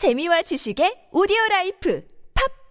재미와 지식의 오디오 라이프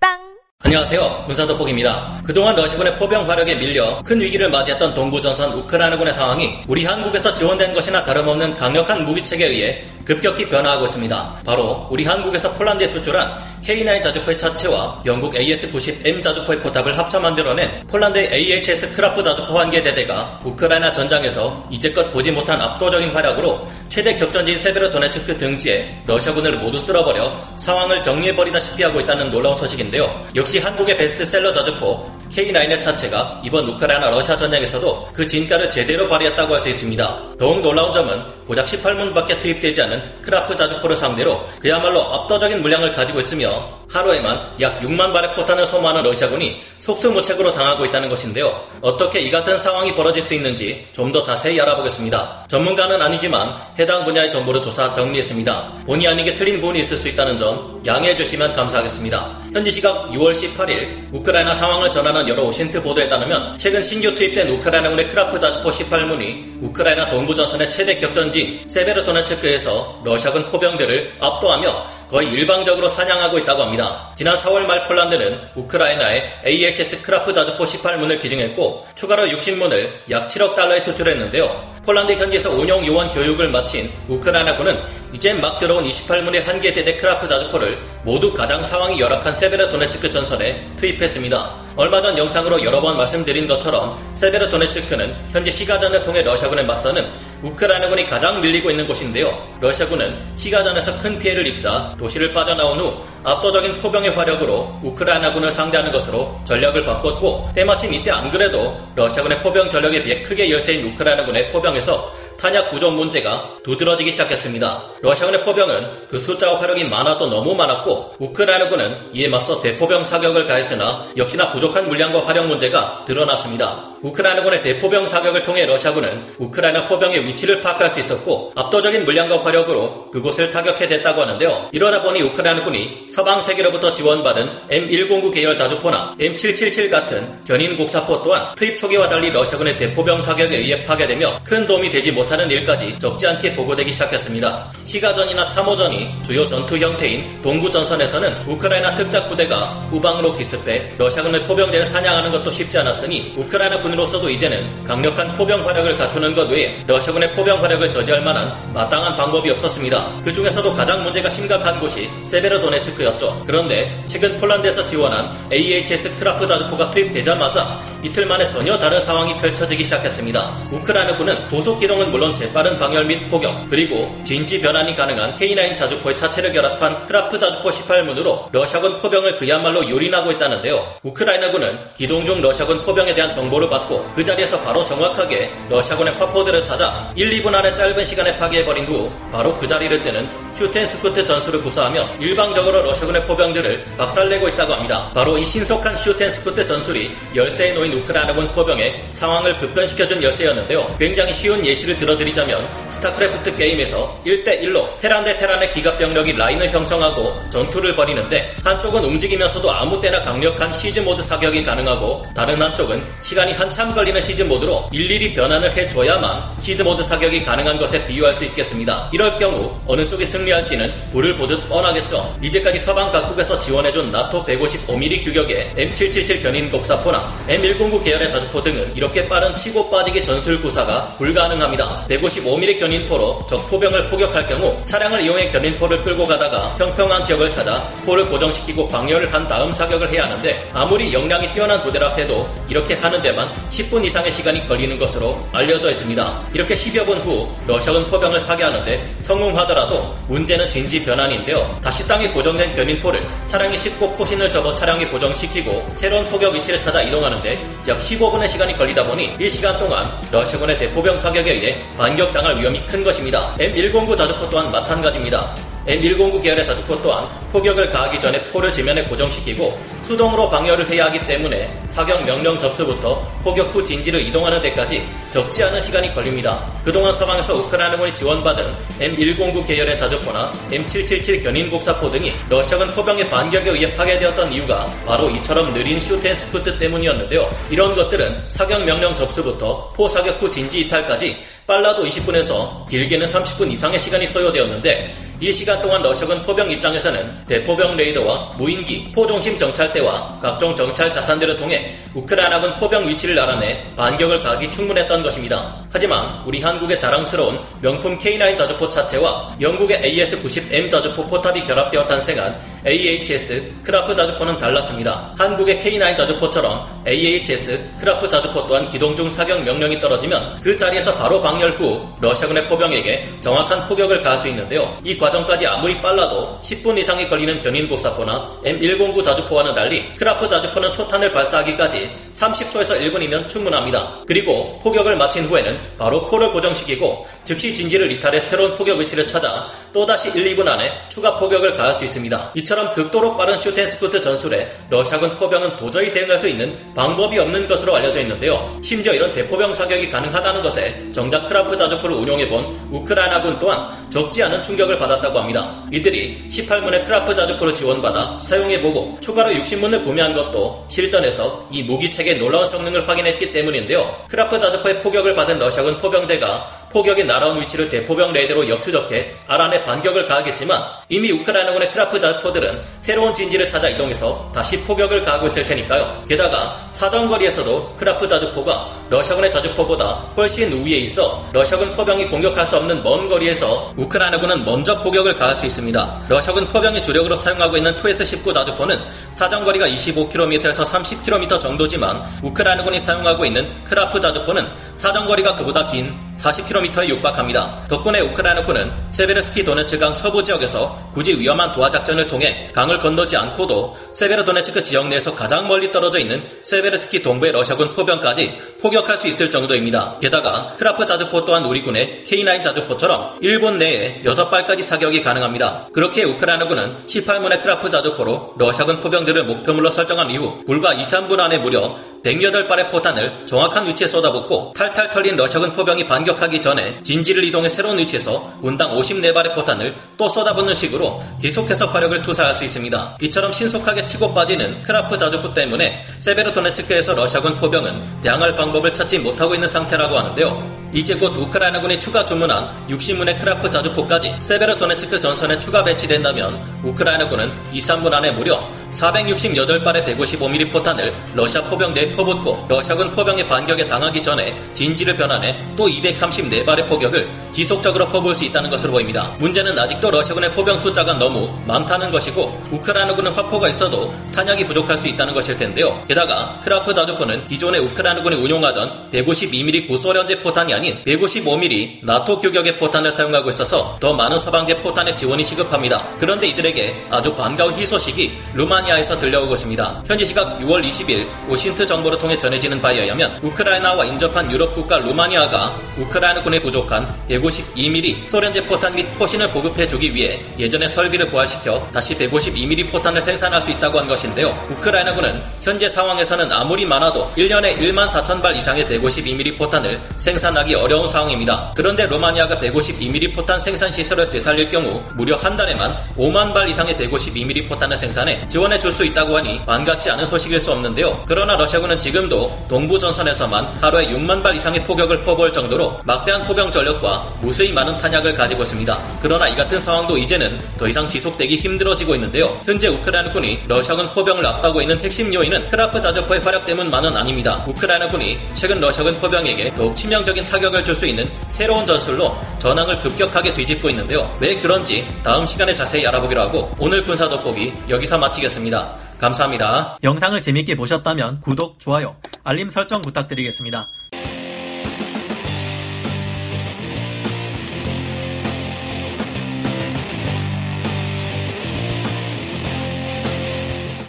팟빵 안녕하세요. 군사도폭입니다. 그동안 러시아군의 포병 화력에 밀려 큰 위기를 맞이했던 동부전선 우크라이나군의 상황이 우리 한국에서 지원된 것이나 다름없는 강력한 무기체계에 의해 급격히 변화하고 있습니다. 바로 우리 한국에서 폴란드에 수출한 K9 자주포의 차체와 영국 AS-90M 자주포의 포탑을 합쳐 만들어낸 폴란드의 AHS 크라프 자주포 한 개 대대가 우크라이나 전장에서 이제껏 보지 못한 압도적인 활약으로 최대 격전지인 세베르도네츠크 등지에 러시아군을 모두 쓸어버려 상황을 정리해버리다시피 하고 있다는 놀라운 소식인데요. 역시 한국의 베스트셀러 자주포 K9의 차체가 이번 우크라이나 러시아 전쟁에서도 그 진가를 제대로 발휘했다고 할 수 있습니다. 더욱 놀라운 점은 고작 18문밖에 투입되지 않은 크라프 자주포를 상대로 그야말로 압도적인 물량을 가지고 있으며 하루에만 약 6만 발의 포탄을 소모하는 러시아군이 속수무책으로 당하고 있다는 것인데요. 어떻게 이 같은 상황이 벌어질 수 있는지 좀 더 자세히 알아보겠습니다. 전문가는 아니지만 해당 분야의 정보를 조사 정리했습니다. 본의 아니게 틀린 부분이 있을 수 있다는 점 양해해 주시면 감사하겠습니다. 현지 시각 6월 18일 우크라이나 상황을 전하는 여러 OSINT 보도에 따르면 최근 신규 투입된 우크라이나군의 크라프 자주포 18문이 우크라이나 동부 전선의 최대 격전지 세베르도네츠크에서 러시아군 포병들을 압도하며 거의 일방적으로 사냥하고 있다고 합니다. 지난 4월 말 폴란드는 우크라이나에 AHS 크라프 자주포 18문을 기증했고 추가로 60문을 약 7억 달러에 수출했는데요. 폴란드 현지에서 운용 요원 교육을 마친 우크라이나군은 이제 막 들어온 18문의 한 개 대대 크라프 자주포를 모두 가장 상황이 열악한 세베르도네츠크 전선에 투입했습니다. 얼마 전 영상으로 여러 번 말씀드린 것처럼 세베르도네츠크는 현재 시가전을 통해 러시아군에 맞서는 우크라이나군이 가장 밀리고 있는 곳인데요. 러시아군은 시가전에서 큰 피해를 입자 도시를 빠져나온 후 압도적인 포병의 화력으로 우크라이나군을 상대하는 것으로 전략을 바꿨고 때마침 이때 안 그래도 러시아군의 포병 전력에 비해 크게 열세인 우크라이나군의 포병에서 탄약 부족 문제가 두드러지기 시작했습니다. 러시아군의 포병은 그 숫자와 화력이 많아도 너무 많았고 우크라이나군은 이에 맞서 대포병 사격을 가했으나 역시나 부족한 물량과 화력 문제가 드러났습니다. 우크라이나군의 대포병 사격을 통해 러시아군은 우크라이나 포병의 위치를 파악할 수 있었고 압도적인 물량과 화력으로 그곳을 타격해댔다고 하는데요. 이러다 보니 우크라이나군이 서방 세계로부터 지원받은 M109 계열 자주포나 M777 같은 견인 곡사포 또한 투입 초기와 달리 러시아군의 대포병 사격에 의해 파괴되며 큰 도움이 되지 못 하는 일까지 적지 않게 보고되기 시작했습니다. 시가전이나 참호전이 주요 전투 형태인 동부 전선에서는 우크라이나 특작 부대가 후방으로 기습해 러시아군의 포병대를 사냥하는 것도 쉽지 않았으니 우크라이나 군으로서도 이제는 강력한 포병 화력을 갖추는 것 외에 러시아군의 포병 화력을 저지할 만한 마땅한 방법이 없었습니다. 그 중에서도 가장 문제가 심각한 곳이 세베르도네츠크였죠. 그런데 최근 폴란드에서 지원한 AHS 크라프 자주포가 투입되자마자 이틀 만에 전혀 다른 상황이 펼쳐지기 시작했습니다. 우크라이나군은 고속 기동은 물론 재빠른 방열 및 포격, 그리고 진지 변환이 가능한 K9 자주포의 차체를 결합한 크라프 자주포 18문으로 러시아군 포병을 그야말로 유린하고 있다는데요. 우크라이나군은 기동 중 러시아군 포병에 대한 정보를 받고 그 자리에서 바로 정확하게 러시아군의 화포들을 찾아 1, 2분 안에 짧은 시간에 파괴해버린 후 바로 그 자리를 뜨는 shoot and scoot 전술을 구사하며 일방적으로 러시아군의 포병들을 박살내고 있다고 합니다. 바로 이 신속한 shoot and scoot 전술이 열세에 놓인 우크라이나군 포병의 상황을 급변시켜준 열쇠였는데요. 굉장히 쉬운 예시를 들어드리자면 스타크래프트 게임에서 1대1로 테란 대 테란의 기갑병력이 라인을 형성하고 전투를 벌이는데 한쪽은 움직이면서도 아무 때나 강력한 siege mode 사격이 가능하고 다른 한쪽은 시간이 한참 걸리는 siege mode로 일일이 변환을 해줘야만 siege mode 사격이 가능한 것에 비유할 수 있겠습니다. 이럴 경우 어느 쪽이 승리할지는 불을 보듯 뻔하겠죠. 이제까지 서방 각국에서 지원해준 나토 155mm 규격의 M777 견인 곡사포나 M109 계열의 자주포 등은 이렇게 빠른 치고 빠지기 전술 구사가 불가능합니다. 155mm 견인포로 적 포병을 포격할 경우 차량을 이용해 견인포를 끌고 가다가 평평한 지역을 찾아 포를 고정시키고 방열을 한 다음 사격을 해야 하는데 아무리 역량이 뛰어난 부대라 해도 이렇게 하는 데만 10분 이상의 시간이 걸리는 것으로 알려져 있습니다. 이렇게 10여 분 후 러시아군 포병을 파괴하는데 성공하더라도 문제는 진지 변환인데요. 다시 땅에 고정된 견인포를 차량에 싣고 포신을 접어 차량에 고정시키고 새로운 포격 위치를 찾아 이동하는데 약 15분의 시간이 걸리다 보니 이 시간 동안 러시아군의 대포병 사격에 의해 반격당할 위험이 큰 것입니다. M109 자주포 또한 마찬가지입니다. M109 계열의 자주포 또한 포격을 가하기 전에 포를 지면에 고정시키고 수동으로 방열을 해야 하기 때문에 사격 명령 접수부터 포격 후 진지를 이동하는 데까지 적지 않은 시간이 걸립니다. 그동안 서방에서 우크라이나군이 지원받은 M109 계열의 자주포나 M777 견인곡사포 등이 러시아군 포병의 반격에 의해 파괴되었던 이유가 바로 이처럼 느린 shoot and scoot 때문이었는데요. 이런 것들은 사격 명령 접수부터 포 사격 후 진지 이탈까지 빨라도 20분에서 길게는 30분 이상의 시간이 소요되었는데 이 시간 동안 러시아군 포병 입장에서는 대포병 레이더와 무인기, 포종심 정찰대와 각종 정찰 자산들을 통해 우크라이나군 포병 위치를 알아내 반격을 가하기 충분했던 것입니다. 하지만 우리 한국의 자랑스러운 명품 K9 자주포 차체와 영국의 AS-90M 자주포 포탑이 결합되어 탄생한 AHS 크라프 자주포는 달랐습니다. 한국의 K9 자주포처럼 AHS 크라프 자주포 또한 기동 중 사격 명령이 떨어지면 그 자리에서 바로 방열 후 러시아군의 포병에게 정확한 포격을 가할 수 있는데요. 이 과정까지 아무리 빨라도 10분 이상이 걸리는 견인곡사포나 M109 자주포와는 달리 크라프 자주포는 초탄을 발사하기까지 30초에서 1분이면 충분합니다. 그리고 포격을 마친 후에는 바로 포를 고정시키고 즉시 진지를 이탈해 새로운 포격 위치를 찾아 또다시 1, 2분 안에 추가 포격을 가할 수 있습니다. 이처럼 극도로 빠른 shoot and scoot 전술에 러시아군 포병은 도저히 대응할 수 있는 방법이 없는 것으로 알려져 있는데요. 심지어 이런 대포병 사격이 가능하다는 것에 정작 크라프 자주포를 운용해본 우크라이나군 또한 적지 않은 충격을 받았다고 합니다. 이들이 18문의 크라프 자주포를 지원받아 사용해보고 추가로 60문을 구매한 것도 실전에서 이 무기체계의 놀라운 성능을 확인했기 때문인데요. 크라프 자주포의 포격을 받은 러시아군 포병대가 포격이 날아온 위치를 대포병 레이더로 역추적해 알아내 반격을 가하겠지만 이미 우크라이나군의 크라프 자주포들은 새로운 진지를 찾아 이동해서 다시 포격을 가하고 있을 테니까요. 게다가 사정거리에서도 크라프 자주포가 러시아군의 자주포보다 훨씬 우위에 있어 러시아군 포병이 공격할 수 없는 먼 거리에서 우크라이나군은 먼저 포격을 가할 수 있습니다. 러시아군 포병이 주력으로 사용하고 있는 2S19 자주포는 사정거리가 25km에서 30km 정도지만 우크라이나군이 사용하고 있는 크라프 자주포는 사정거리가 그보다 긴 40km에 육박합니다. 덕분에 우크라이나군은 세베르스키 도네츠강 서부 지역에서 굳이 위험한 도하 작전을 통해 강을 건너지 않고도 세베르도네츠크 지역 내에서 가장 멀리 떨어져 있는 세베르스키 동부의 러시아군 포병까지 포격할 수 있을 정도입니다. 게다가 크라프 자주포 또한 우리 군의 K9 자주포처럼 1분 내에 6발까지 사격이 가능합니다. 그렇게 우크라이나군은 18문의 크라프 자주포로 러시아군 포병들을 목표물로 설정한 이후 불과 2, 3분 안에 무려 108발의 포탄을 정확한 위치에 쏟아붓고 탈탈 털린 러시아군 포병이 반격하기 전에 진지를 이동해 새로운 위치에서 분당 54발의 포탄을 또 쏟아붓는 식으로 계속해서 화력을 투사할 수 있습니다. 이처럼 신속하게 치고 빠지는 크라프 자주포 때문에 세베르도네츠크에서 러시아군 포병은 대항할 방법을 찾지 못하고 있는 상태라고 하는데요. 이제 곧 우크라이나 군이 추가 주문한 60문의 크라프 자주포까지 세베르도네츠크 전선에 추가 배치된다면 우크라이나 군은 2, 3분 안에 무려 468발의 155mm 포탄을 러시아 포병대에 퍼붓고 러시아군 포병의 반격에 당하기 전에 진지를 변환해 또 234발의 포격을 지속적으로 퍼부을 수 있다는 것으로 보입니다. 문제는 아직도 러시아군의 포병 숫자가 너무 많다는 것이고 우크라이나군은 화포가 있어도 탄약이 부족할 수 있다는 것일 텐데요. 게다가 크라프 자주포는 기존의 우크라이나군이 운용하던 152mm 구소련제 포탄이 아닌 155mm 나토 규격의 포탄을 사용하고 있어서 더 많은 서방제 포탄의 지원이 시급합니다. 그런데 이들에게 아주 반가운 희소식이 루마니아에서 들려오고 있습니다. 현지 시각 6월 20일 OSINT 정보를 통해 전해지는 바에 의하면 우크라이나와 인접한 유럽 국가 루마니아가 우크라이나군에 부족한 152mm 소련제 포탄 및 포신을 보급해주기 위해 예전의 설비를 부활시켜 다시 152mm 포탄을 생산할 수 있다고 한 것인데요. 우크라이나군은 현재 상황에서는 아무리 많아도 1년에 1만 4천 발 이상의 152mm 포탄을 생산하기 어려운 상황입니다. 그런데 루마니아가 152mm 포탄 생산 시설을 되살릴 경우 무려 한 달에만 5만 발 이상의 152mm 포탄을 생산해 지원해 줄 수 있다고 하니 반갑지 않은 소식일 수 없는데요. 그러나 러시아군은 지금도 동부 전선에서만 하루에 6만 발 이상의 포격을 퍼부을 정도로 막대한 포병 전력과 무수히 많은 탄약을 가지고 있습니다. 그러나 이 같은 상황도 이제는 더 이상 지속되기 힘들어지고 있는데요. 현재 우크라이나군이 러시아군 포병을 압도하고 있는 핵심 요인은 크라프 자주포의 활약 때문만은 아닙니다. 우크라이나군이 최근 러시아군 포병에게 더욱 치명적인 타격을 줄 수 있는 새로운 전술로 전황을 급격하게 뒤집고 있는데요. 왜 그런지 다음 시간에 자세히 알아보기로 하고 오늘 군사 돋보기 여기서 마치겠습니다. 감사합니다. 영상을 재밌게 보셨다면 구독, 좋아요, 알림 설정 부탁드리겠습니다.